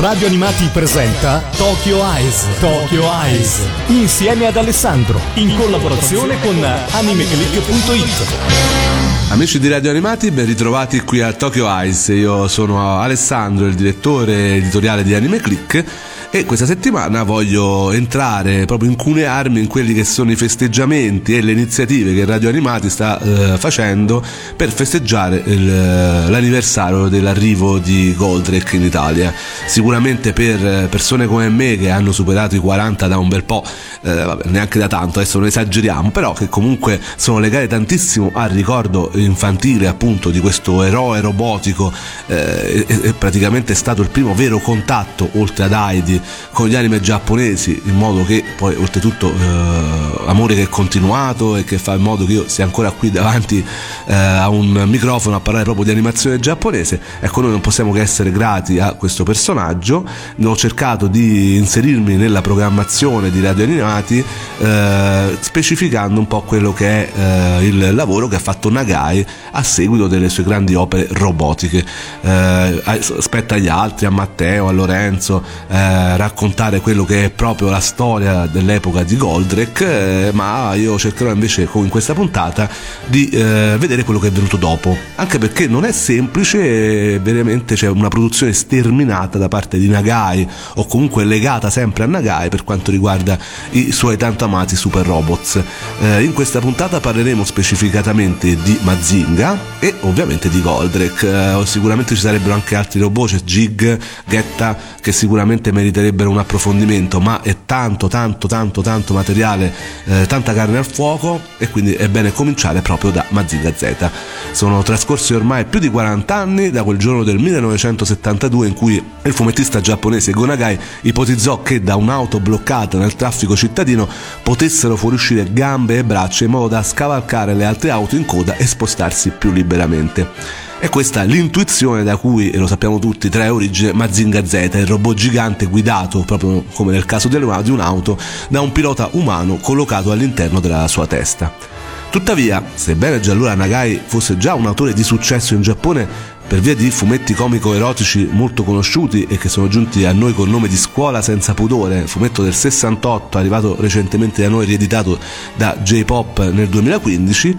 Radio Animati presenta Tokyo Eyes. Tokyo Eyes. Insieme ad Alessandro. In collaborazione con animeclick.it. Amici di Radio Animati, ben ritrovati qui a Tokyo Eyes. Io sono Alessandro, il direttore editoriale di Anime Click e questa settimana voglio entrare proprio incunearmi in quelli che sono i festeggiamenti e le iniziative che Radio Animati sta eh, facendo per festeggiare il, l'anniversario dell'arrivo di Goldrake in Italia. Sicuramente per persone come me che hanno superato i 40 da un bel po', eh, vabbè, neanche da tanto, adesso non esageriamo, però che comunque sono legate tantissimo al ricordo infantile appunto di questo eroe robotico eh, e, e praticamente è stato il primo vero contatto oltre ad Heidi con gli anime giapponesi, in modo che poi oltretutto eh, amore che è continuato e che fa in modo che io sia ancora qui davanti eh, a un microfono a parlare proprio di animazione giapponese, ecco noi non possiamo che essere grati a questo personaggio, ho cercato di inserirmi nella programmazione di Radio Animati eh, specificando un po' quello che è eh, il lavoro che ha fatto Nagai a seguito delle sue grandi opere robotiche. Eh, aspetta agli altri, a Matteo, a Lorenzo, eh, raccontare quello che è proprio la storia dell'epoca di Goldrake, eh, ma io cercherò invece come in questa puntata di eh, vedere quello che è venuto dopo, anche perché non è semplice, veramente c'è una produzione sterminata da parte di Nagai o comunque legata sempre a Nagai per quanto riguarda i suoi tanto amati super robots. Eh, in questa puntata parleremo specificatamente di Mazinga e ovviamente di Goldrake, eh, sicuramente ci sarebbero anche altri robot, c'è Jig, Getta che sicuramente meriterebbero meriterebbero un approfondimento, ma è tanto, tanto, tanto, tanto materiale, eh, tanta carne al fuoco e quindi è bene cominciare proprio da Mazinga Z. Sono trascorsi ormai più di 40 anni da quel giorno del 1972 in cui il fumettista giapponese Gonagai ipotizzò che da un'auto bloccata nel traffico cittadino potessero fuoriuscire gambe e braccia in modo da scavalcare le altre auto in coda e spostarsi più liberamente. E questa l'intuizione da cui, e lo sappiamo tutti, trae origine Mazinga Z, il robot gigante guidato, proprio come nel caso di un'auto, da un pilota umano collocato all'interno della sua testa. Tuttavia, sebbene già allora Nagai fosse già un autore di successo in Giappone, per via di fumetti comico-erotici molto conosciuti e che sono giunti a noi col nome di Scuola senza pudore, fumetto del 68 arrivato recentemente da noi rieditato da J-Pop nel 2015,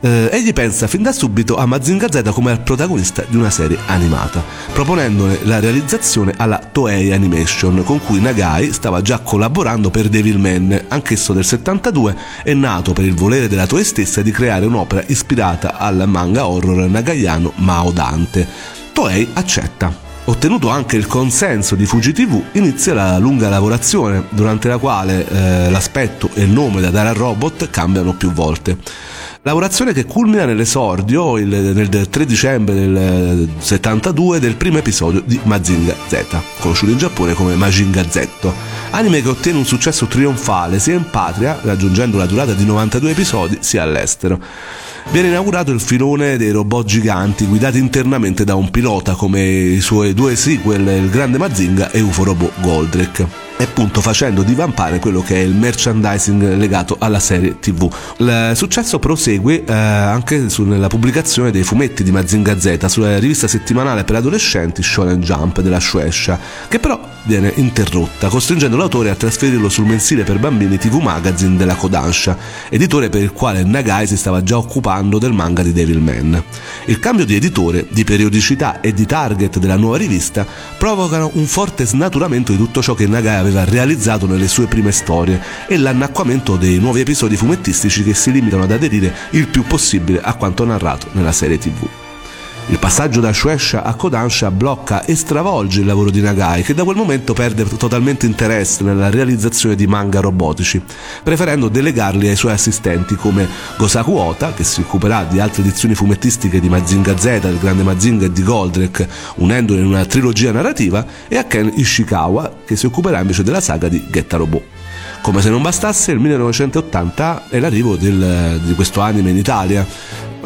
eh, egli pensa fin da subito a Mazinga Z come al protagonista di una serie animata, proponendone la realizzazione alla Toei Animation, con cui Nagai stava già collaborando per Devilman, anch'esso del 72, e nato per il volere della Toei stessa di creare un'opera ispirata al manga horror nagaiano Mao Dante. Toei accetta. Ottenuto anche il consenso di Fuji TV, inizia la lunga lavorazione, durante la quale eh, l'aspetto e il nome da dare al robot cambiano più volte. Lavorazione che culmina nell'esordio il, nel 3 dicembre del 72 del primo episodio di Mazinga Z, conosciuto in Giappone come Majinga Z, anime che ottiene un successo trionfale sia in patria, raggiungendo la durata di 92 episodi, sia all'estero. Viene inaugurato il filone dei robot giganti guidati internamente da un pilota come i suoi due sequel Il Grande Mazinga e UFO Robot Goldrake appunto facendo divampare quello che è il merchandising legato alla serie TV. Il successo prosegue eh, anche nella pubblicazione dei fumetti di Mazinga Z sulla rivista settimanale per adolescenti Shonen Jump della Shueisha, che però viene interrotta, costringendo l'autore a trasferirlo sul mensile per bambini TV Magazine della Kodansha, editore per il quale Nagai si stava già occupando del manga di Devilman. Il cambio di editore, di periodicità e di target della nuova rivista provocano un forte snaturamento di tutto ciò che Nagai aveva realizzato nelle sue prime storie e l'annacquamento dei nuovi episodi fumettistici che si limitano ad aderire il più possibile a quanto narrato nella serie TV. Il passaggio da Shueisha a Kodansha blocca e stravolge il lavoro di Nagai, che da quel momento perde totalmente interesse nella realizzazione di manga robotici, preferendo delegarli ai suoi assistenti come Gosaku Ota, che si occuperà di altre edizioni fumettistiche di Mazinga Z, del Grande Mazinga e di Goldrake, unendole in una trilogia narrativa, e a Ken Ishikawa, che si occuperà invece della saga di Getta Robot. Come se non bastasse, il 1980 è l'arrivo del, di questo anime in Italia,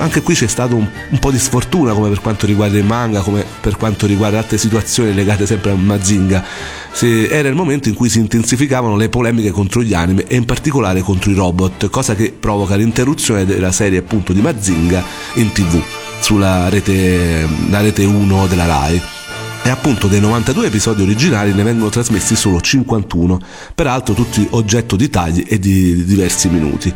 anche qui c'è stato un, un, po' di sfortuna come per quanto riguarda il manga, come per quanto riguarda altre situazioni legate sempre a Mazinga. Se era il momento in cui si intensificavano le polemiche contro gli anime e in particolare contro i robot, cosa che provoca l'interruzione della serie appunto di Mazinga in tv sulla rete, rete 1 della RAI. E appunto dei 92 episodi originali ne vengono trasmessi solo 51, peraltro tutti oggetto di tagli e di diversi minuti.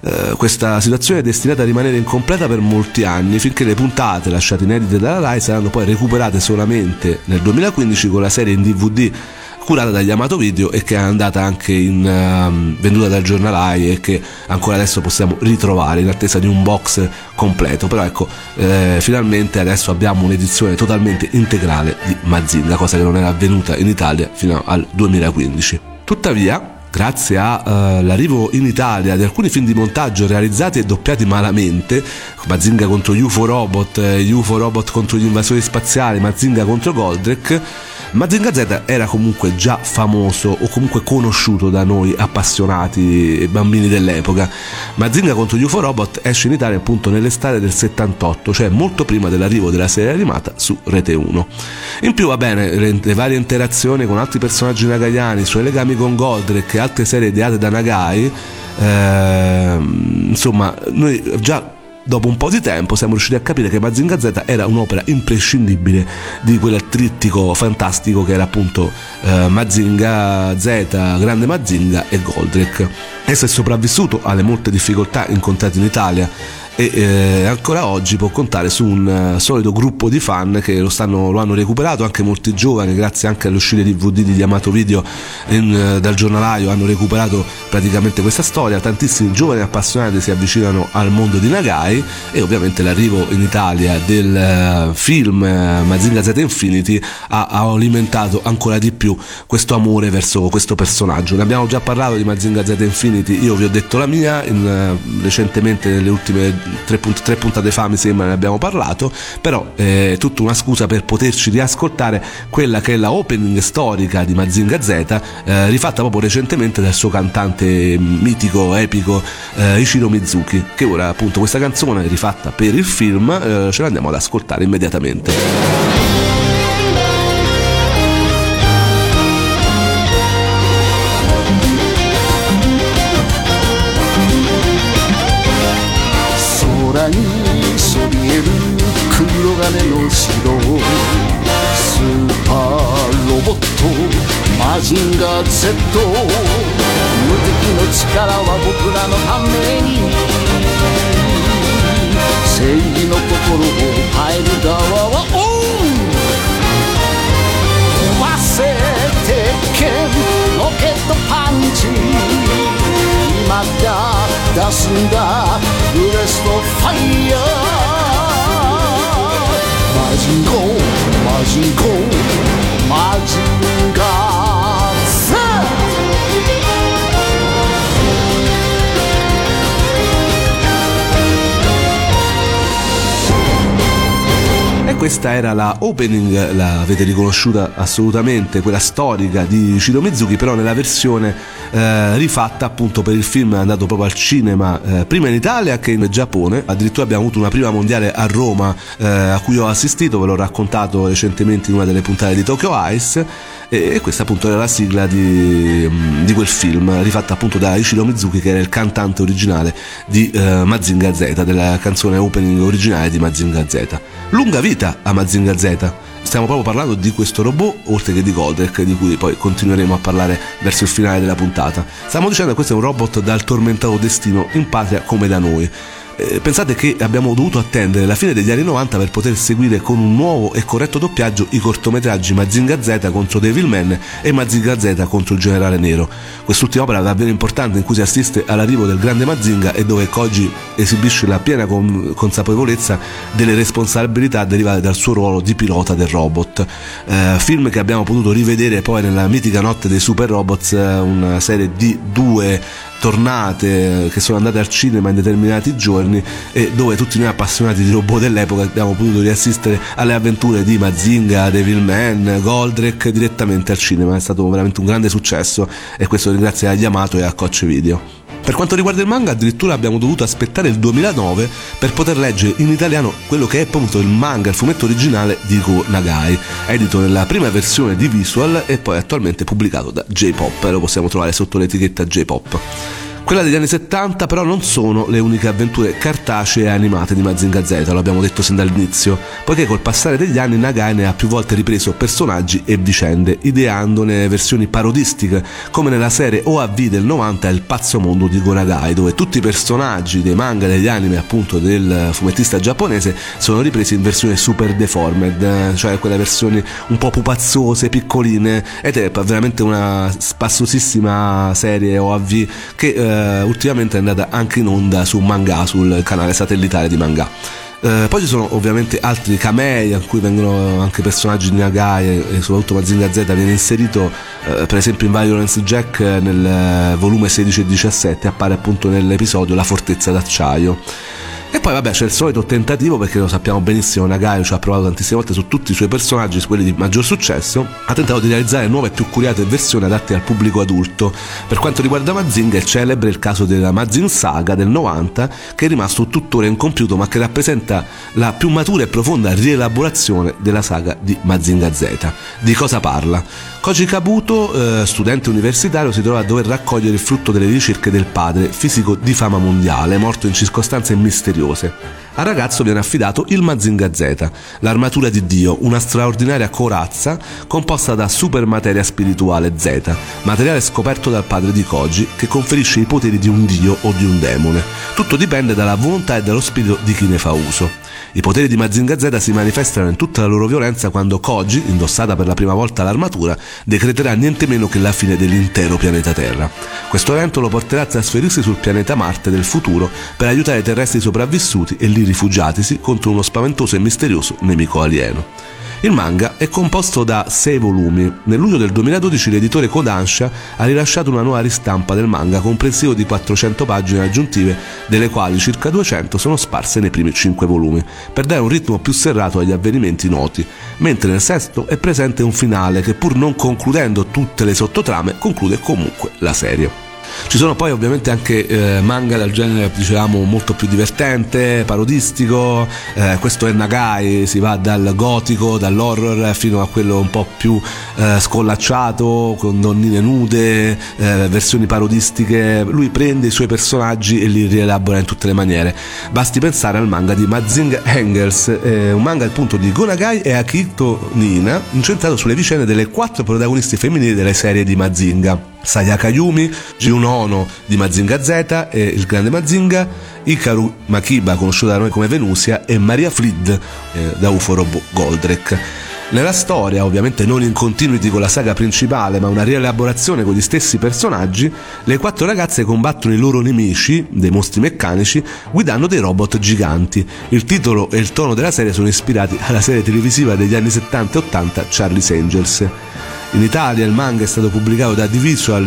Eh, questa situazione è destinata a rimanere incompleta per molti anni finché le puntate lasciate inedite dalla RAI saranno poi recuperate solamente nel 2015 con la serie in DVD curata dagli Amato Video e che è andata anche in, uh, venduta dal giornalai e che ancora adesso possiamo ritrovare in attesa di un box completo. Però ecco eh, finalmente adesso abbiamo un'edizione totalmente integrale di Mazinga cosa che non era avvenuta in Italia fino al 2015 tuttavia grazie all'arrivo uh, in Italia di alcuni film di montaggio realizzati e doppiati malamente, Mazinga contro UFO Robot, eh, UFO Robot contro gli invasori spaziali, Mazinga contro Goldrake, Mazinga Z era comunque già famoso o comunque conosciuto da noi appassionati e bambini dell'epoca. Mazinga contro gli UFO Robot esce in Italia appunto nell'estate del 78, cioè molto prima dell'arrivo della serie animata su Rete 1. In più va bene, le, le varie interazioni con altri personaggi nagaiani, i suoi legami con Goldrake e altre serie ideate da Nagai, eh, insomma, noi già dopo un po' di tempo siamo riusciti a capire che Mazinga Z era un'opera imprescindibile di quel trittico fantastico che era appunto eh, Mazinga Z, Grande Mazinga e Goldrake. Esso è sopravvissuto alle molte difficoltà incontrate in Italia e eh, ancora oggi può contare su un uh, solido gruppo di fan che lo, stanno, lo, hanno recuperato, anche molti giovani, grazie anche all'uscita di DVD di Amato Video in, uh, dal giornalaio, hanno recuperato praticamente questa storia, tantissimi giovani appassionati si avvicinano al mondo di Nagai e ovviamente l'arrivo in Italia del uh, film Mazinga Z Infinity ha, ha, alimentato ancora di più questo amore verso questo personaggio. Ne abbiamo già parlato di Mazinga Z Infinity, io vi ho detto la mia in, recentemente nelle ultime tre, punt- tre puntate fa mi sembra ne abbiamo parlato, però è eh, tutta una scusa per poterci riascoltare quella che è la opening storica di Mazinga Z, eh, rifatta proprio recentemente dal suo cantante mitico, epico eh, Ichiro Mizuki, che ora appunto questa canzone rifatta per il film eh, ce l'andiamo ad ascoltare immediatamente. Z 無敵の力は僕らのために。正義の心を変える側はオン忘れてけロケットパンチ。今だ出すんだ。ブレストファイヤー。マジンコマジンコ questa era la opening, l'avete riconosciuta assolutamente, quella storica di Ciro Mizuki, però nella versione eh, rifatta appunto per il film andato proprio al cinema, eh, prima in Italia che in Giappone, addirittura abbiamo avuto una prima mondiale a Roma eh, a cui ho assistito, ve l'ho raccontato recentemente in una delle puntate di Tokyo Ice e, questa appunto era la sigla di, di, quel film rifatta appunto da Ichiro Mizuki che era il cantante originale di uh, Mazinga Z della canzone opening originale di Mazinga Z. Lunga vita a Mazinga Z. Stiamo proprio parlando di questo robot oltre che di Goldrake di cui poi continueremo a parlare verso il finale della puntata. Stiamo dicendo che questo è un robot dal tormentato destino in patria come da noi eh, pensate che abbiamo dovuto attendere la fine degli anni 90 per poter seguire con un nuovo e corretto doppiaggio i cortometraggi Mazinga Z contro Devilman e Mazinga Z contro il Generale Nero. Quest'ultima opera davvero importante in cui si assiste all'arrivo del grande Mazinga e dove Koji esibisce la piena consapevolezza delle responsabilità derivate dal suo ruolo di pilota del robot. Eh, film che abbiamo potuto rivedere poi nella mitica notte dei super robots, eh, una serie di due tornate che sono andate al cinema in determinati giorni e dove tutti noi appassionati di robot dell'epoca abbiamo potuto riassistere alle avventure di Mazinga, Devilman, Goldrake direttamente al cinema. È stato veramente un grande successo e questo ringrazio a Yamato e a Coach Video. Per quanto riguarda il manga, addirittura abbiamo dovuto aspettare il 2009 per poter leggere in italiano quello che è appunto il manga, il fumetto originale di Go Nagai, edito nella prima versione di Visual e poi attualmente pubblicato da J-Pop, lo possiamo trovare sotto l'etichetta J-Pop. Quella degli anni 70 però non sono le uniche avventure cartacee e animate di Mazinga Z, lo abbiamo detto sin dall'inizio, poiché col passare degli anni Nagai ne ha più volte ripreso personaggi e vicende, ideandone versioni parodistiche, come nella serie OAV del 90 Il pazzo mondo di Gonagai, dove tutti i personaggi dei manga e degli anime appunto del fumettista giapponese sono ripresi in versione super deformed, cioè quelle versioni un po' pupazzose, piccoline, ed è veramente una spassosissima serie OAV che eh, ultimamente è andata anche in onda su Manga, sul canale satellitare di Manga. Eh, poi ci sono ovviamente altri camei a cui vengono anche personaggi di Nagai e, soprattutto Mazinga Z viene inserito eh, per esempio in Violence Jack nel eh, volume 16 e 17 appare appunto nell'episodio La fortezza d'acciaio e poi vabbè c'è il solito tentativo perché lo sappiamo benissimo, Nagai ci ha provato tantissime volte su tutti i suoi personaggi, quelli di maggior successo, ha tentato di realizzare nuove e più curiate versioni adatte al pubblico adulto. Per quanto riguarda Mazinga è celebre il caso della Mazin Saga del 90 che è rimasto tuttora incompiuto ma che rappresenta la più matura e profonda rielaborazione della saga di Mazinga Z. Di cosa parla? Koji Kabuto, eh, studente universitario, si trova a dover raccogliere il frutto delle ricerche del padre, fisico di fama mondiale, morto in circostanze misteriose. Al ragazzo viene affidato il Mazinga Z, l'armatura di Dio, una straordinaria corazza composta da supermateria spirituale Z, materiale scoperto dal padre di Koji che conferisce i poteri di un dio o di un demone. Tutto dipende dalla volontà e dallo spirito di chi ne fa uso. I poteri di Mazinga Z si manifestano in tutta la loro violenza quando Koji, indossata per la prima volta l'armatura, decreterà niente meno che la fine dell'intero pianeta Terra. Questo evento lo porterà a trasferirsi sul pianeta Marte del futuro per aiutare i terrestri sopravvissuti e lì rifugiatisi contro uno spaventoso e misterioso nemico alieno. Il manga è composto da 6 volumi. Nel luglio del 2012 l'editore Kodansha ha rilasciato una nuova ristampa del manga comprensivo di 400 pagine aggiuntive, delle quali circa 200 sono sparse nei primi 5 volumi, per dare un ritmo più serrato agli avvenimenti noti, mentre nel sesto è presente un finale che pur non concludendo tutte le sottotrame conclude comunque la serie. Ci sono poi ovviamente anche eh, manga del genere, dicevamo, molto più divertente, parodistico, eh, questo è Nagai, si va dal gotico, dall'horror fino a quello un po' più eh, scollacciato, con donnine nude, eh, versioni parodistiche, lui prende i suoi personaggi e li rielabora in tutte le maniere. Basti pensare al manga di Mazing Engels, eh, un manga appunto di Gonagai e Akito Nina, incentrato sulle vicende delle quattro protagonisti femminili delle serie di Mazinga. Sayaka Yumi, Jiun Ono di Mazinga Z e il grande Mazinga, Ikaru Makiba, conosciuta da noi come Venusia, e Maria Flid eh, da UFO Robot Goldrake. Nella storia, ovviamente non in continuity con la saga principale, ma una rielaborazione con gli stessi personaggi, le quattro ragazze combattono i loro nemici, dei mostri meccanici, guidando dei robot giganti. Il titolo e il tono della serie sono ispirati alla serie televisiva degli anni 70 e 80 Charlie's Angels. In Italia il manga è stato pubblicato da Divisual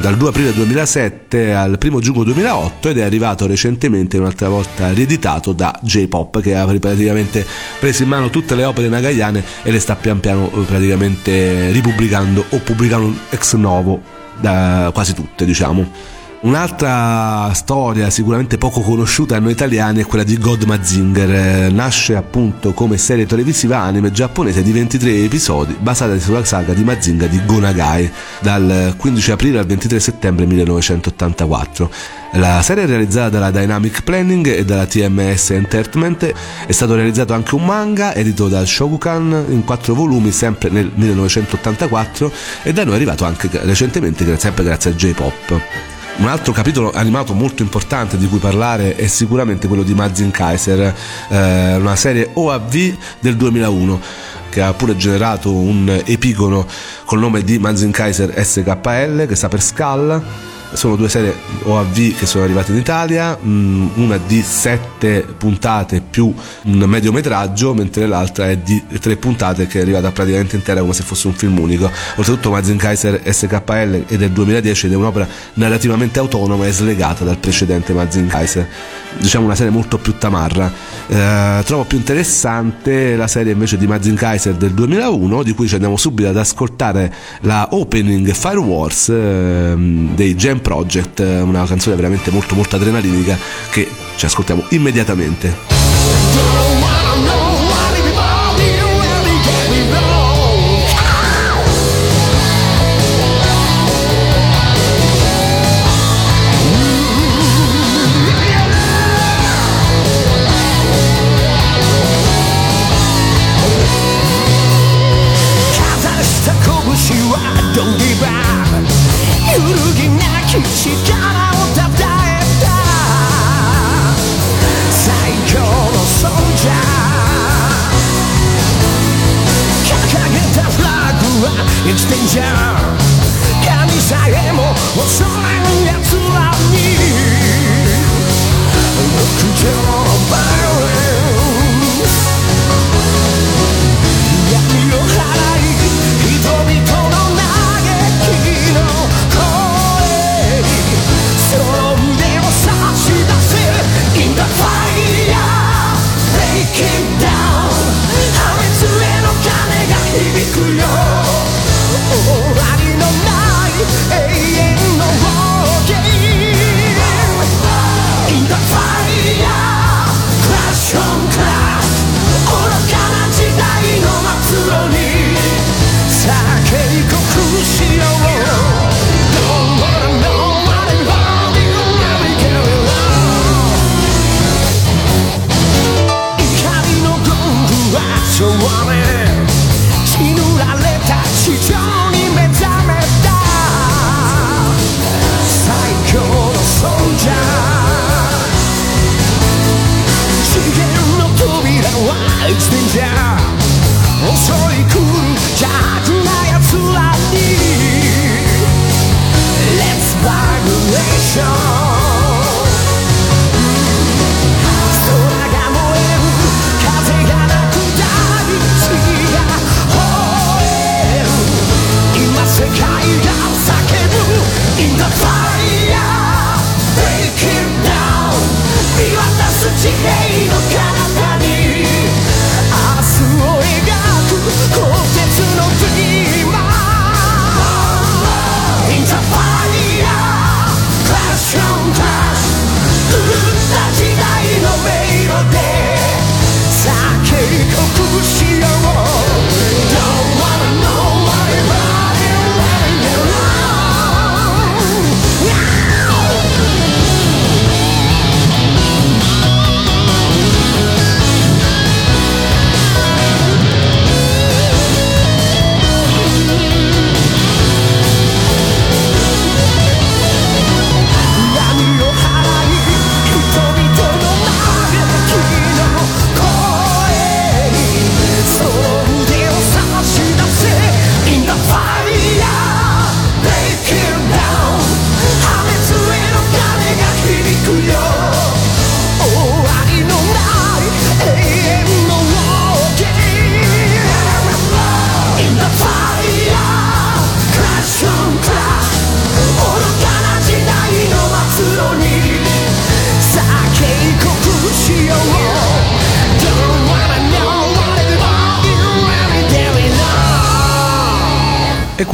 dal 2 aprile 2007 al 1 giugno 2008 ed è arrivato recentemente un'altra volta rieditato da J-Pop che ha praticamente preso in mano tutte le opere nagayane e le sta pian piano eh, praticamente ripubblicando o pubblicando ex novo da quasi tutte diciamo. Un'altra storia sicuramente poco conosciuta a noi italiani è quella di God Mazinger. Nasce appunto come serie televisiva anime giapponese di 23 episodi basata sulla saga di Mazinga di Gonagai dal 15 aprile al 23 settembre 1984. La serie è realizzata dalla Dynamic Planning e dalla TMS Entertainment. È stato realizzato anche un manga edito dal Shogukan in quattro volumi sempre nel 1984 e da noi è arrivato anche recentemente sempre grazie a J-Pop. Un altro capitolo animato molto importante di cui parlare è sicuramente quello di Mazin Kaiser, eh, una serie OAV del 2001 che ha pure generato un epigono col nome di Mazin Kaiser SKL che sta per Scala sono due serie OAV che sono arrivate in Italia, mm, una di sette puntate più un mediometraggio, mentre l'altra è di tre puntate che è arrivata praticamente intera come se fosse un film unico. Oltretutto Mazin Kaiser SKL è del 2010 ed è un'opera narrativamente autonoma e slegata dal precedente Mazin Kaiser. Diciamo una serie molto più tamarra. Eh, trovo più interessante la serie invece di Mazin Kaiser del 2001, di cui ci andiamo subito ad ascoltare la opening Fire Wars eh, dei Gem Project, una canzone veramente molto molto adrenalinica che ci ascoltiamo immediatamente. きてんじゃん。神さえも恐れん job.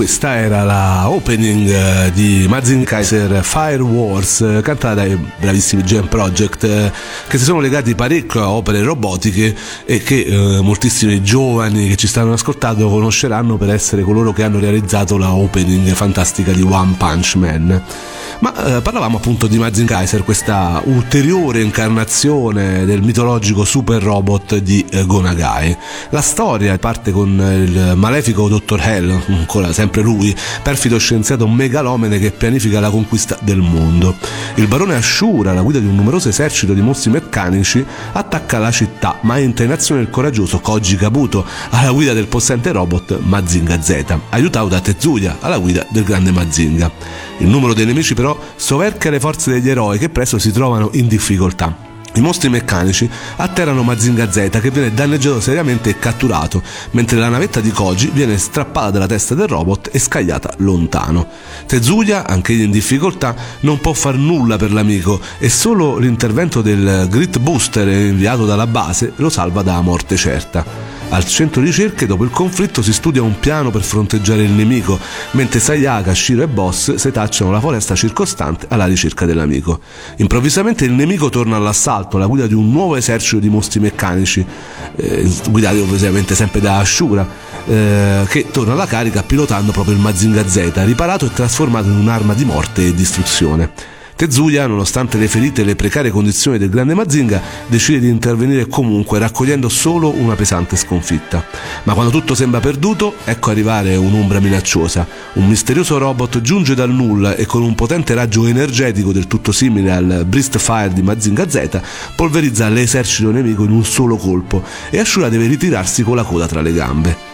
Questa era la opening eh, di Mazin Kaiser Fire Wars, eh, cantata dai bravissimi Jam Project, eh, che si sono legati parecchio a opere robotiche e che eh, moltissimi giovani che ci stanno ascoltando conosceranno per essere coloro che hanno realizzato la opening fantastica di One Punch Man. Ma eh, parlavamo appunto di Mazin Kaiser, questa ulteriore incarnazione del mitologico super robot di eh, Gonagai. La storia parte con il malefico Dr. Hell, ancora sempre lui, perfido scienziato megalomene che pianifica la conquista del mondo. Il barone Ashura, alla guida di un numeroso esercito di mostri meccanici, attacca la città, ma entra in azione il coraggioso Koji Kabuto, alla guida del possente robot Mazinga Z, aiutato da Tezuya, alla guida del grande Mazinga. Il numero dei nemici però soverchia le forze degli eroi che presto si trovano in difficoltà. I mostri meccanici atterrano Mazinga Z che viene danneggiato seriamente e catturato, mentre la navetta di Koji viene strappata dalla testa del robot e scagliata lontano. Tezuya, anch'egli in difficoltà, non può far nulla per l'amico e solo l'intervento del Grit Booster inviato dalla base lo salva dalla morte certa. Al centro ricerche, dopo il conflitto, si studia un piano per fronteggiare il nemico, mentre Sayaka, Shiro e Boss setacciano la foresta circostante alla ricerca dell'amico. Improvvisamente il nemico torna all'assalto alla guida di un nuovo esercito di mostri meccanici, eh, guidati ovviamente sempre da Ashura, eh, che torna alla carica pilotando proprio il Mazinga Z, riparato e trasformato in un'arma di morte e distruzione. Tezuya, nonostante le ferite e le precarie condizioni del grande Mazinga, decide di intervenire comunque, raccogliendo solo una pesante sconfitta. Ma quando tutto sembra perduto, ecco arrivare un'ombra minacciosa. Un misterioso robot giunge dal nulla e con un potente raggio energetico del tutto simile al Brist Fire di Mazinga Z, polverizza l'esercito nemico in un solo colpo e Ashura deve ritirarsi con la coda tra le gambe.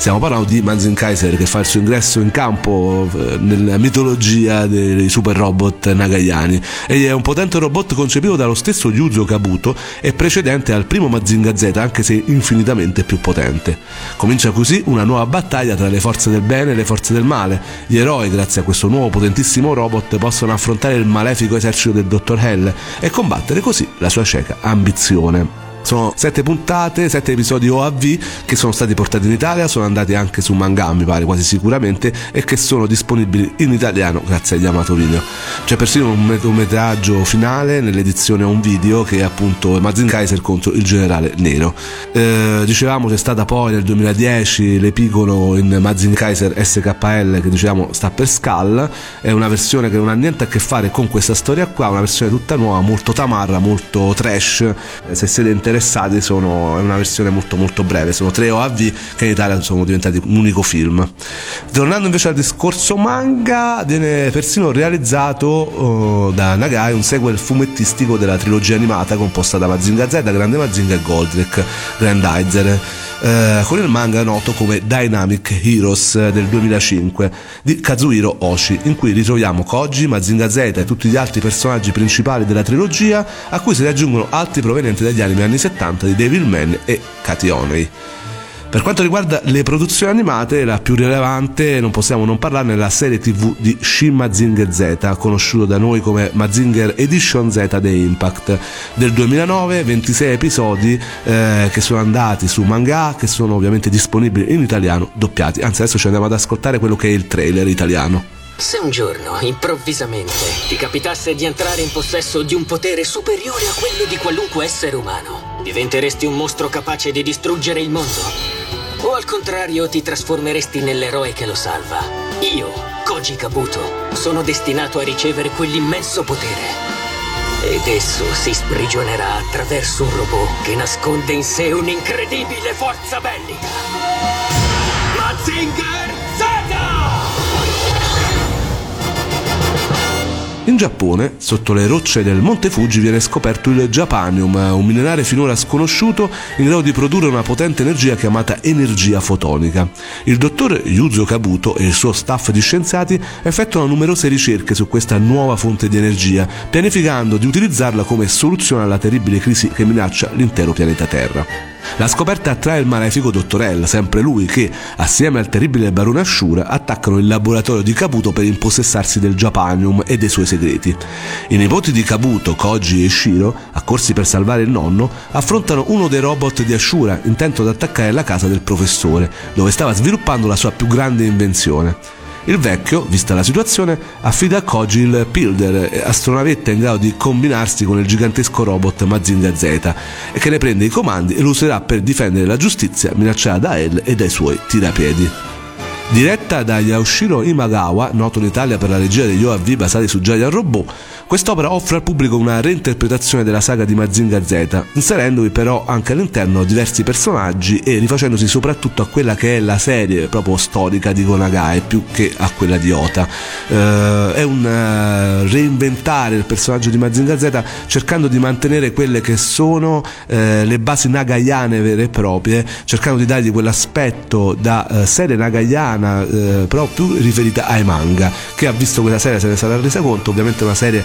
Stiamo parlando di Manzin Kaiser che fa il suo ingresso in campo eh, nella mitologia dei super robot nagayani. Egli è un potente robot concepito dallo stesso Yuzo Kabuto e precedente al primo Mazinga Z, anche se infinitamente più potente. Comincia così una nuova battaglia tra le forze del bene e le forze del male. Gli eroi, grazie a questo nuovo potentissimo robot, possono affrontare il malefico esercito del Dottor Hell e combattere così la sua cieca ambizione. Sono sette puntate, sette episodi OAV che sono stati portati in Italia, sono andati anche su manga, mi pare quasi sicuramente, e che sono disponibili in italiano grazie agli Amato Video. C'è persino un metraggio finale nell'edizione un video che è appunto Mazin Kaiser contro il generale nero. Eh, dicevamo c'è stata poi nel 2010 l'epigono in Mazin Kaiser SKL che diciamo sta per Skull, è una versione che non ha niente a che fare con questa storia qua, una versione tutta nuova, molto tamarra, molto trash. Eh, se siete interessati interessati sono, è una versione molto molto breve, sono tre OAV che in Italia sono diventati un unico film. Tornando invece al discorso manga, viene persino realizzato uh, da Nagai un sequel fumettistico della trilogia animata composta da Mazinga Z, Grande Mazinga e Goldrick, Grandizer eh, con il manga noto come Dynamic Heroes del 2005 di Kazuhiro Oshi, in cui ritroviamo Koji, Mazinga Z e tutti gli altri personaggi principali della trilogia, a cui si aggiungono altri provenienti dagli anime anni 70 di Devilman e Kationei. Per quanto riguarda le produzioni animate, la più rilevante, non possiamo non parlarne, è la serie tv di Shin Mazinger Z, conosciuto da noi come Mazinger Edition Z The Impact, del 2009, 26 episodi eh, che sono andati su manga, che sono ovviamente disponibili in italiano, doppiati. Anzi, adesso ci andiamo ad ascoltare quello che è il trailer italiano. Se un giorno, improvvisamente, ti capitasse di entrare in possesso di un potere superiore a quello di qualunque essere umano, diventeresti un mostro capace di distruggere il mondo? O al contrario ti trasformeresti nell'eroe che lo salva? Io, Koji Kabuto, sono destinato a ricevere quell'immenso potere. Ed esso si sprigionerà attraverso un robot che nasconde in sé un'incredibile forza bellica. Mazinger In Giappone, sotto le rocce del Monte Fuji, viene scoperto il Japanium, un minerale finora sconosciuto in grado di produrre una potente energia chiamata energia fotonica. Il dottor Yuzo Kabuto e il suo staff di scienziati effettuano numerose ricerche su questa nuova fonte di energia, pianificando di utilizzarla come soluzione alla terribile crisi che minaccia l'intero pianeta Terra. La scoperta attrae il malefico Dottorella, sempre lui che, assieme al terribile barone Ashura, attaccano il laboratorio di Kabuto per impossessarsi del Japanium e dei suoi segreti. I nipoti di Kabuto, Koji e Shiro, accorsi per salvare il nonno, affrontano uno dei robot di Ashura, intento ad attaccare la casa del professore, dove stava sviluppando la sua più grande invenzione. Il vecchio, vista la situazione, affida a Koji il Pilder, astronavetta in grado di combinarsi con il gigantesco robot Mazinga Z che ne prende i comandi e lo userà per difendere la giustizia minacciata da El e dai suoi tirapiedi. Diretta da Yaushiro Imagawa, noto in Italia per la regia degli OAV basati su Giant Robot, quest'opera offre al pubblico una reinterpretazione della saga di Mazinga Z, inserendovi però anche all'interno diversi personaggi e rifacendosi soprattutto a quella che è la serie proprio storica di Gonagai più che a quella di Ota. Uh, è un uh, reinventare il personaggio di Mazinga Z cercando di mantenere quelle che sono uh, le basi nagaiane vere e proprie, cercando di dargli quell'aspetto da serie nagaiana italiana eh, però più riferita ai manga che ha visto questa serie se ne sarà resa conto ovviamente una serie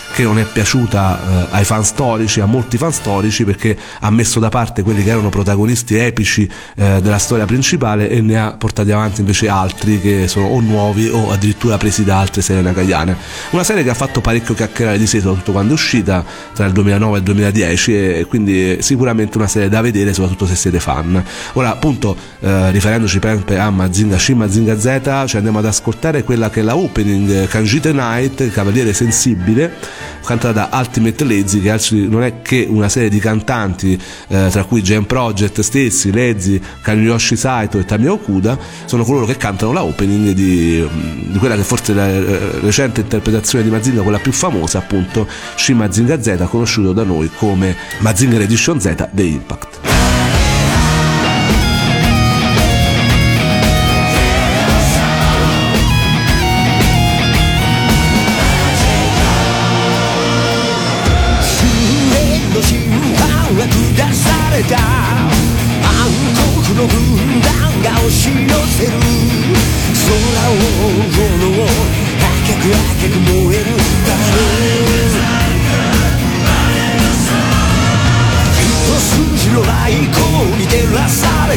che non è piaciuta eh, ai fan storici a molti fan storici perché ha messo da parte quelli che erano protagonisti epici eh, della storia principale e ne ha portati avanti invece altri che sono o nuovi o addirittura presi da altre serie nagayane una serie che ha fatto parecchio chiacchierare di sé soprattutto quando è uscita tra il 2009 e il 2010 e quindi sicuramente una serie da vedere soprattutto se siete fan. Ora appunto eh, riferendoci sempre a Mazinga Shin Mazinga Z ci andiamo ad ascoltare quella che è la opening Kanjite Night, Cavaliere Sensibile, cantata da Ultimate Lazy, che non è che una serie di cantanti, eh, tra cui Jam Project stessi, Lazy, Kanyoshi Saito e Tamio Okuda, sono coloro che cantano la opening di, di quella che forse è la eh, recente interpretazione di Mazinga, quella più famosa, appunto Shin Mazinga Z, conosciuto da noi come Mazinga Edition Z The Impact.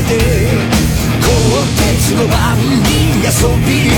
て鋼鉄の番人がそび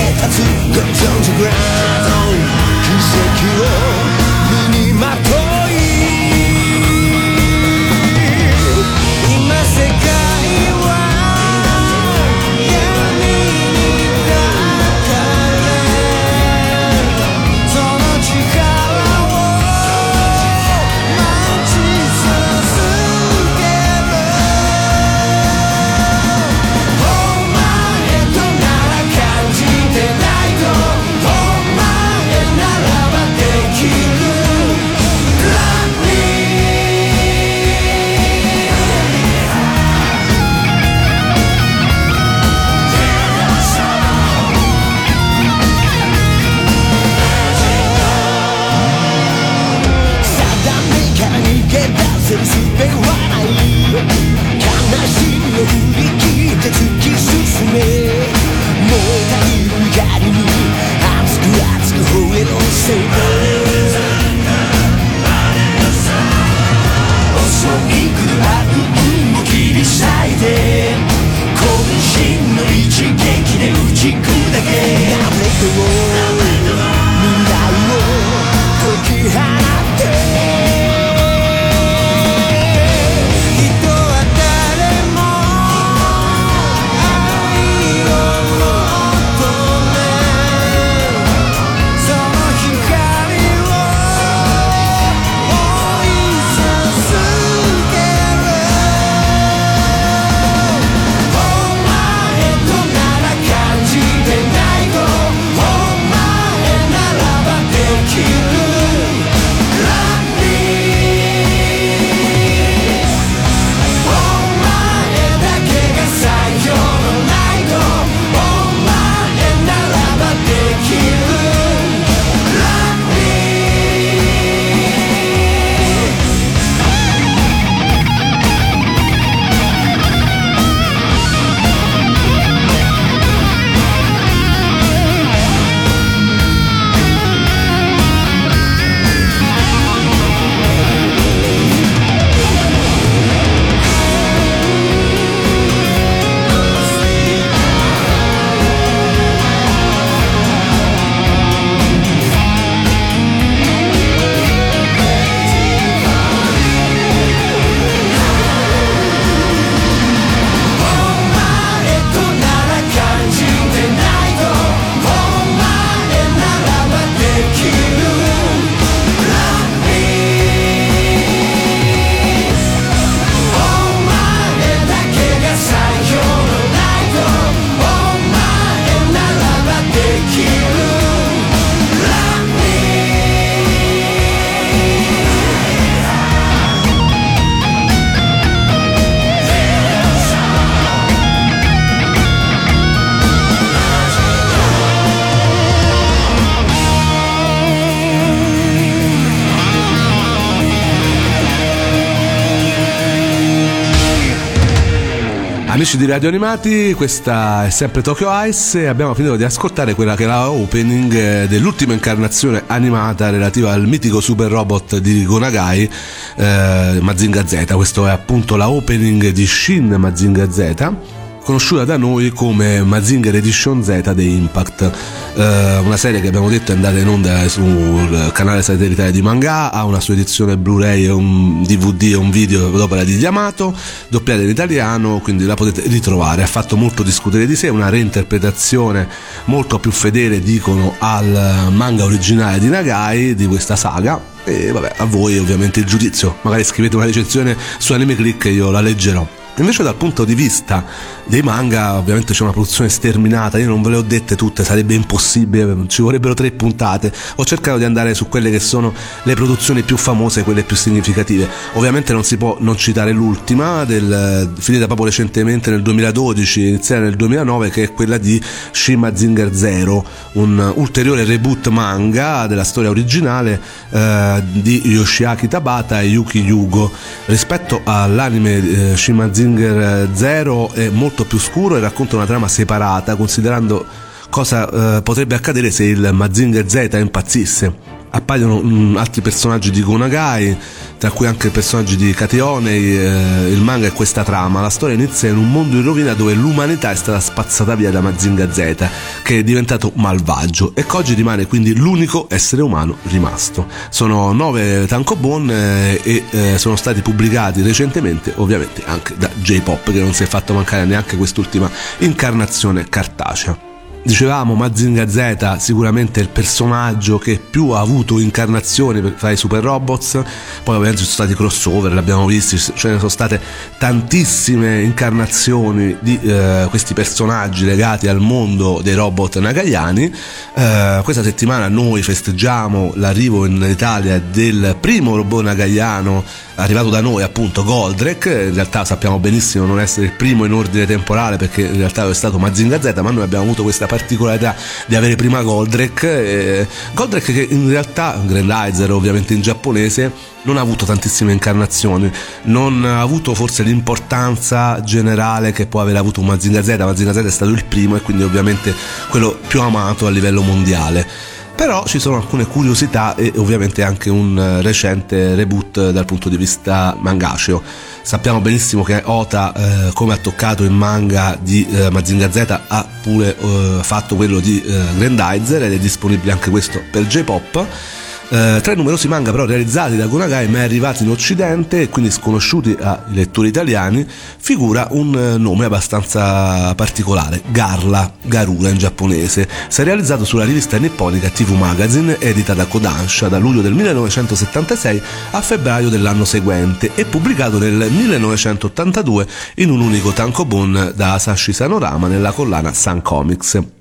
Amici di Radio Animati, questa è sempre Tokyo Ice e abbiamo finito di ascoltare quella che è la opening eh, dell'ultima incarnazione animata relativa al mitico super robot di Gonagai, eh, Mazinga Z. Questo è appunto la opening di Shin Mazinga Z conosciuta da noi come Mazinger Edition Z di Impact, eh, una serie che abbiamo detto è andata in onda sul canale satellitare di Manga, ha una sua edizione Blu-ray, un DVD e un video d'opera di Yamato, doppiata in italiano, quindi la potete ritrovare. Ha fatto molto discutere di sé, una reinterpretazione molto più fedele, dicono, al manga originale di Nagai, di questa saga. E vabbè, a voi ovviamente il giudizio. Magari scrivete una recensione su Anime Click e io la leggerò. Invece dal punto di vista dei manga ovviamente c'è una produzione sterminata, io non ve le ho dette tutte, sarebbe impossibile, ci vorrebbero tre puntate, ho cercato di andare su quelle che sono le produzioni più famose, quelle più significative, ovviamente non si può non citare l'ultima, del, finita proprio recentemente nel 2012, iniziata nel 2009, che è quella di Shima Zinger Zero, un ulteriore reboot manga della storia originale eh, di Yoshiaki Tabata e Yuki Yugo, rispetto all'anime eh, Shima Zinger Zero è molto più scuro e racconta una trama separata, considerando cosa eh, potrebbe accadere se il Mazinger Z impazzisse appaiono mh, altri personaggi di Gonagai, tra cui anche personaggi di Cateonei, eh, il manga è questa trama. La storia inizia in un mondo in rovina dove l'umanità è stata spazzata via da Mazinga Z, che è diventato malvagio e oggi rimane quindi l'unico essere umano rimasto. Sono nove tankobon eh, e eh, sono stati pubblicati recentemente, ovviamente anche da J-Pop, che non si è fatto mancare neanche quest'ultima incarnazione cartacea. Dicevamo Mazinga Z sicuramente il personaggio che più ha avuto incarnazioni fra i super robots, poi ovviamente ci sono stati crossover, l'abbiamo visto, ce ne sono state tantissime incarnazioni di eh, questi personaggi legati al mondo dei robot nagayani. Eh, questa settimana noi festeggiamo l'arrivo in Italia del primo robot nagayano arrivato da noi appunto Goldrake, in realtà sappiamo benissimo non essere il primo in ordine temporale perché in realtà è stato Mazinga Z, ma noi abbiamo avuto questa particolarità di avere prima Goldrake, eh, Goldrake che in realtà, Grandizer ovviamente in giapponese, non ha avuto tantissime incarnazioni, non ha avuto forse l'importanza generale che può aver avuto Mazinga Z, Mazinga Z è stato il primo e quindi ovviamente quello più amato a livello mondiale però ci sono alcune curiosità e ovviamente anche un eh, recente reboot dal punto di vista mangaceo. Sappiamo benissimo che Ota, eh, come ha toccato il manga di eh, Mazinga Z, ha pure eh, fatto quello di eh, Grandizer ed è disponibile anche questo per J-Pop eh, tra i numerosi manga però realizzati da Gonagai mai arrivati in occidente e quindi sconosciuti ai lettori italiani figura un eh, nome abbastanza particolare Garla, Garura in giapponese. Si è realizzato sulla rivista nipponica TV Magazine edita da Kodansha da luglio del 1976 a febbraio dell'anno seguente e pubblicato nel 1982 in un unico tankobon da Asashi Sanorama nella collana Sun Comics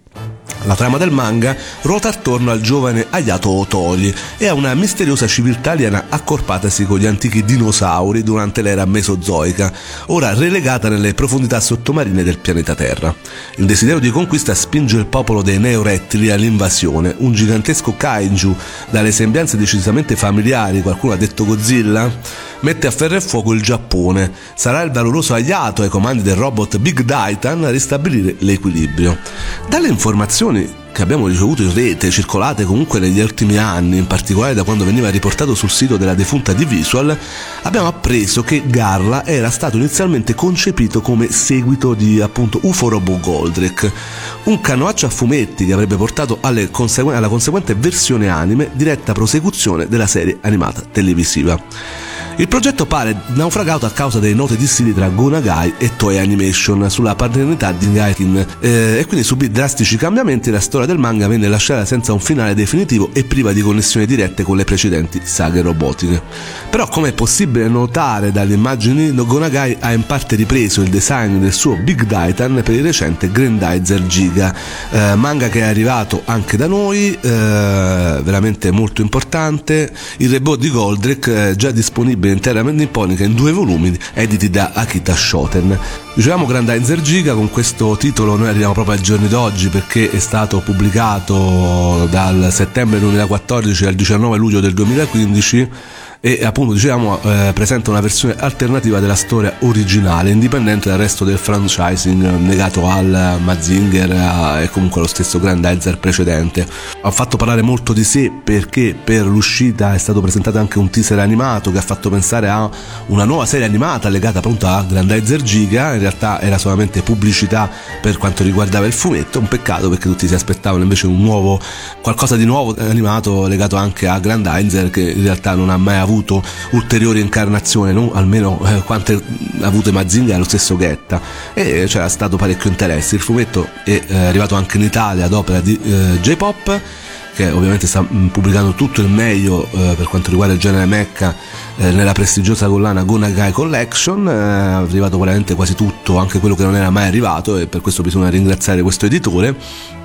la trama del manga ruota attorno al giovane Ayato Otori e a una misteriosa civiltà aliena accorpatasi con gli antichi dinosauri durante l'era mesozoica, ora relegata nelle profondità sottomarine del pianeta Terra. Il desiderio di conquista spinge il popolo dei neorettili all'invasione, un gigantesco kaiju dalle sembianze decisamente familiari, qualcuno ha detto Godzilla? Mette a ferro e fuoco il Giappone. Sarà il valoroso Ayato ai comandi del robot Big Titan a ristabilire l'equilibrio. Dalle informazioni che abbiamo ricevuto in rete, circolate comunque negli ultimi anni, in particolare da quando veniva riportato sul sito della defunta di Visual, abbiamo appreso che Garla era stato inizialmente concepito come seguito di appunto UFO Robo Goldrake, un canoaccio a fumetti che avrebbe portato consegu- alla conseguente versione anime diretta prosecuzione della serie animata televisiva. Il progetto pare naufragato a causa delle note dissidi tra Gonagai e Toei Animation sulla paternità di Gaitin eh, e quindi subì drastici cambiamenti e la storia del manga venne lasciata senza un finale definitivo e priva di connessioni dirette con le precedenti saghe robotiche. Però come è possibile notare dalle immagini, Gonagai ha in parte ripreso il design del suo Big Titan per il recente Grandizer Giga, eh, manga che è arrivato anche da noi, eh, veramente molto importante, il reboot di Goldrake eh, già disponibile disponibile interamente nipponica in due volumi editi da Akita Shoten. Dicevamo Grandizer Giga, con questo titolo noi arriviamo proprio ai giorni d'oggi perché è stato pubblicato dal settembre 2014 al 19 luglio del 2015 e appunto diciamo eh, presenta una versione alternativa della storia originale indipendente dal resto del franchising negato al Mazinger eh, e comunque allo stesso Grandizer precedente. Ha fatto parlare molto di sé perché per l'uscita è stato presentato anche un teaser animato che ha fatto pensare a una nuova serie animata legata appunto a Grandizer Giga. In realtà era solamente pubblicità per quanto riguardava il fumetto. Un peccato perché tutti si aspettavano invece un nuovo qualcosa di nuovo animato legato anche a Grandizer che in realtà non ha mai avuto avuto ulteriori incarnazioni, no? almeno eh, quante ha avuto Mazinga lo stesso Ghetta e c'era stato parecchio interesse. Il fumetto è eh, arrivato anche in Italia ad opera di eh, J-Pop che ovviamente sta mm, pubblicando tutto il meglio eh, per quanto riguarda il genere Mecca eh, nella prestigiosa collana Gonagai Collection, eh, è arrivato veramente quasi tutto, anche quello che non era mai arrivato e per questo bisogna ringraziare questo editore.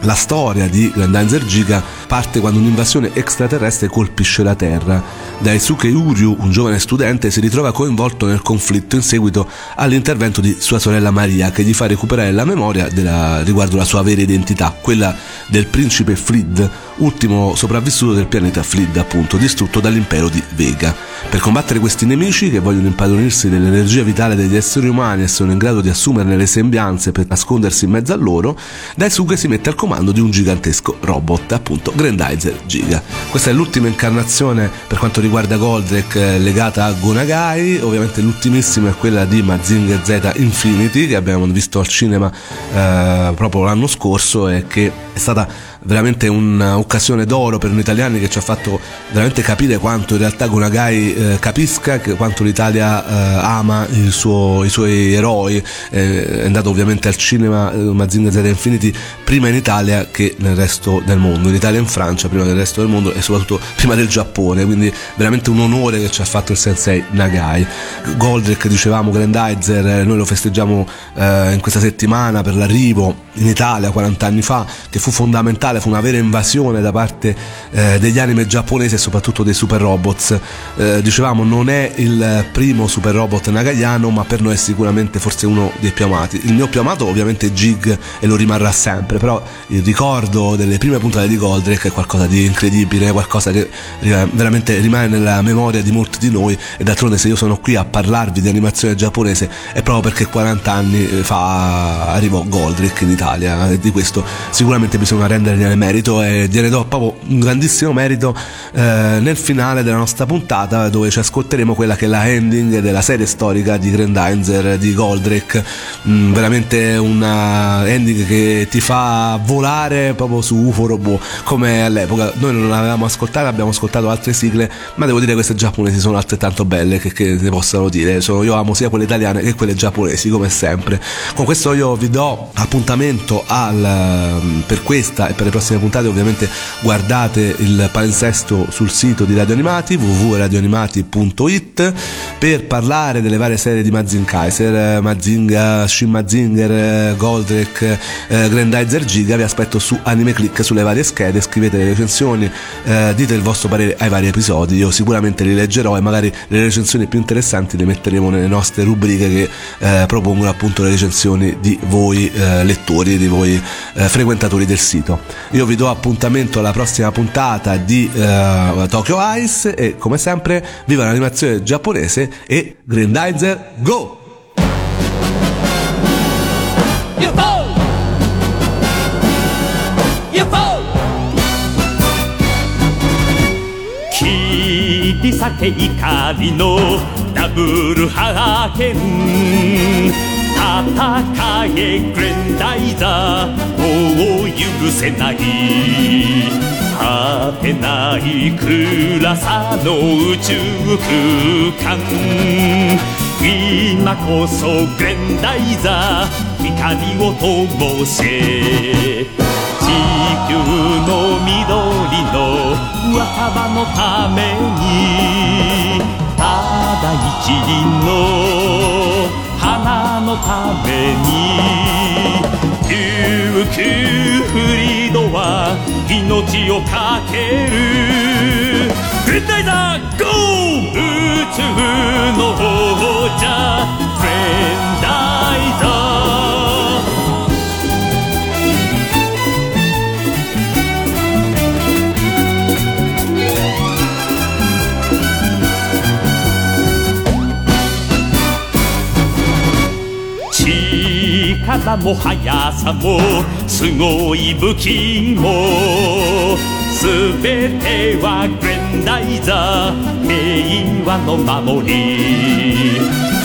La storia di Grandizer Giga parte quando un'invasione extraterrestre colpisce la Terra. Daisuke Uryu, un giovane studente, si ritrova coinvolto nel conflitto in seguito all'intervento di sua sorella Maria che gli fa recuperare la memoria della, riguardo la sua vera identità, quella del principe Frid, ultimo sopravvissuto del pianeta Flid, appunto, distrutto dall'impero di Vega. Per combattere questi nemici che vogliono impadronirsi dell'energia vitale degli esseri umani e sono in grado di assumerne le sembianze per nascondersi in mezzo a loro, Daisuke si mette al comando di un gigantesco robot, appunto Grandizer Giga. Questa è l'ultima incarnazione per quanto riguarda Goldrake eh, legata a Gonagai, ovviamente l'ultimissima è quella di Mazinger Z Infinity che abbiamo visto al cinema eh, proprio l'anno scorso e che è stata veramente un'occasione d'oro per noi italiani che ci ha fatto veramente capire quanto in realtà Gonagai eh, capisca, quanto l'Italia eh, ama suo, i suoi eroi, eh, è andato ovviamente al cinema eh, Mazinger Z Infinity prima in Italia che nel resto del mondo, in Italia e in Francia prima del resto del mondo e soprattutto prima del Giappone, quindi veramente un onore che ci ha fatto il sensei Nagai. Goldrake dicevamo Grandizer, eh, noi lo festeggiamo eh, in questa settimana per l'arrivo in Italia 40 anni fa, che fu fondamentale, fu una vera invasione da parte eh, degli anime giapponesi e soprattutto dei super robots. Eh, dicevamo non è il primo super robot nagayano, ma per noi è sicuramente forse uno dei più amati. Il mio più amato ovviamente è Jig e lo rimarrà sempre, però il ricordo delle prime puntate di Goldrake è qualcosa di incredibile, qualcosa che veramente rimane nella memoria di molti di noi e d'altronde se io sono qui a parlarvi di animazione giapponese è proprio perché 40 anni fa arrivò Goldrake in Italia e di questo sicuramente bisogna rendergliene merito e gliene do proprio un grandissimo merito eh, nel finale della nostra puntata dove ci ascolteremo quella che è la ending della serie storica di Grandizer di Goldrake mm, veramente una ending che ti fa volare proprio su UFO Robot come all'epoca. Noi non l'avevamo ascoltata abbiamo ascoltato altre sigle ma devo dire che queste giapponesi sono altrettanto belle che, che ne possano dire. Sono, io amo sia quelle italiane che quelle giapponesi come sempre. Con questo io vi do appuntamento al, ehm, per questa e per le prossime puntate. Ovviamente guardate il palinsesto sul sito di Radio Animati www.radioanimati.it per parlare delle varie serie di Mazin Kaiser Mazinga, Shin Mazinger Goldrake eh, Grandizer Giga vi aspetto su Anime Click sulle varie schede scrivete le recensioni eh, dite il vostro parere ai vari episodi io sicuramente li leggerò e magari le recensioni più interessanti le metteremo nelle nostre rubriche che eh, propongono appunto le recensioni di voi eh, lettori di voi eh, frequentatori del sito. Io vi do appuntamento alla prossima puntata di eh, Tokyo Ice e come sempre viva dell'animazione giapponese e Grandizer Go! 切り裂け怒りのダブルハーケン戦えグレンダイザーもう許せないない暗さの宇宙空間今こそグレンダイザー光を灯せ。地球の緑の若葉のためにただ一輪の花のために。琉球フリードは命をかける。グッダイザーゴー宇宙の王者フレンダー。力も速さもすごい武器も全てはグレンダイザー平和の守り。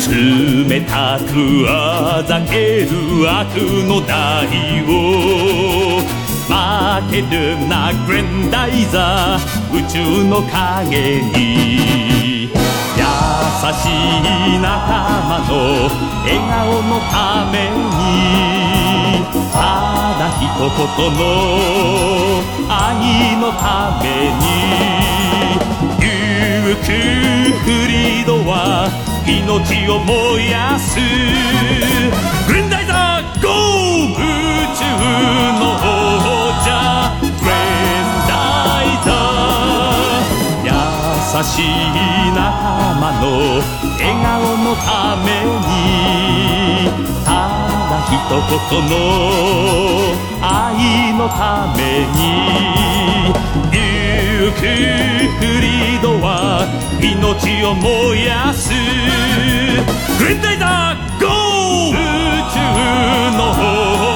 冷たくあざける悪の代を。負けるなグレンダイザー宇宙の影に。しい仲間の笑顔のために。ただ一言の愛のために。ゆくフリードは命を燃やす。グレンダイザーゴー宇宙の王者しい仲間の笑顔のためにただ一言の愛のためにゆくフリードは命を燃やす。グリーンイダーゴー!宇宙の方